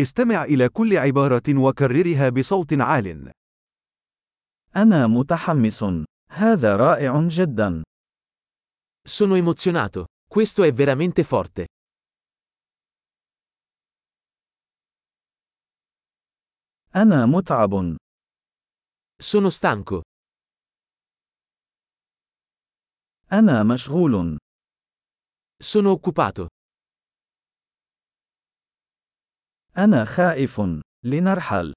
استمع إلى كل عبارة وكررها بصوت عال. أنا متحمس. هذا رائع جدا. Sono emozionato. Questo è veramente forte. أنا متعب. Sono stanco. أنا مشغول. Sono occupato. أنا خائف. لنرحل.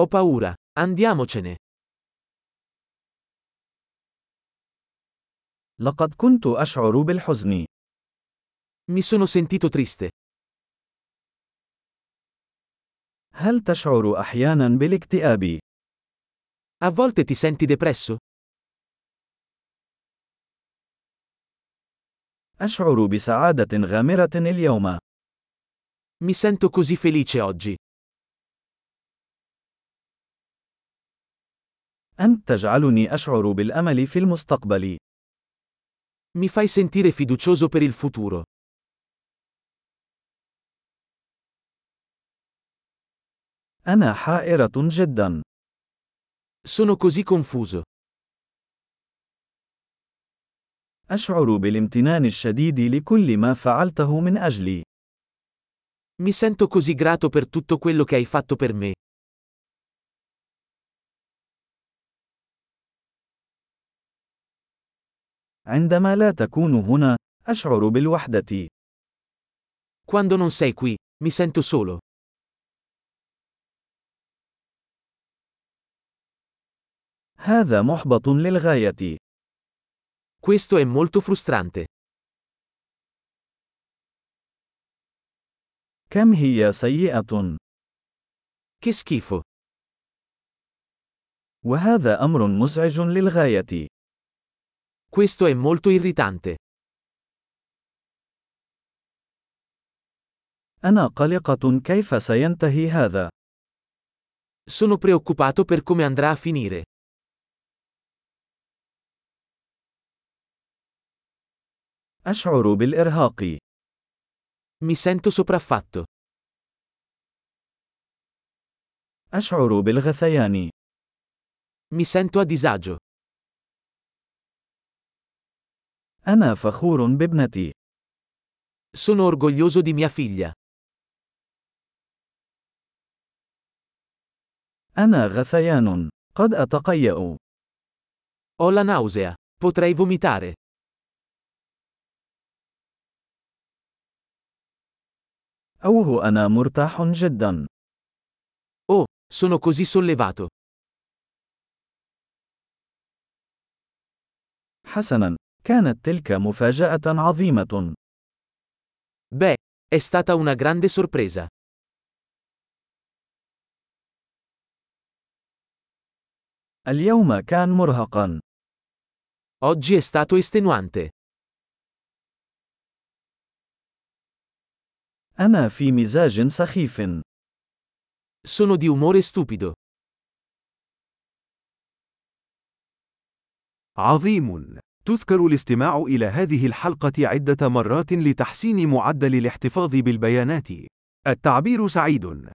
Ho paura. Andiamocene. لقد كنت أشعر بالحزن. Mi sono sentito triste. هل تشعر أحيانا بالاكتئاب؟ A volte ti senti depresso? أشعر بسعادة غامرة اليوم. Mi sento così felice oggi. أنت تجعلني أشعر بالأمل في المستقبل. Mi fai sentire fiducioso per il futuro. أنا حائرة جدا. Sono così confuso. أشعر بالامتنان الشديد لكل ما فعلته من أجلي. Mi sento così grato per tutto quello che hai fatto per me. عندما لا تكون هنا، أشعر بالوحدة. Quando non sei qui, mi sento solo. هذا محبط للغاية. Questo è molto frustrante. كم هي سيئة. Che schifo. وهذا أمر مزعج للغاية. Questo è molto irritante. أنا قلقة كيف سينتهي هذا. Sono preoccupato per come andrà a finire. أشعر بالإرهاق. Mi sento sopraffatto. أشعر بالغثيان. Mi sento a disagio. أنا فخور بابنتي. Sono orgoglioso di mia figlia. أنا غثيان. قد أتقيأ. Ho la nausea. Potrei vomitare. أوه أنا مرتاح جدا. Oh, sono così sollevato. حسنا، كانت تلك مفاجأة عظيمة. Beh, è stata una grande sorpresa. اليوم كان مرهقا. Oggi è stato estenuante. أنا في مزاج سخيف. Sono di umore stupido. عظيم. تذكر الاستماع إلى هذه الحلقة عدة مرات لتحسين معدل الاحتفاظ بالبيانات. التعبير سعيد.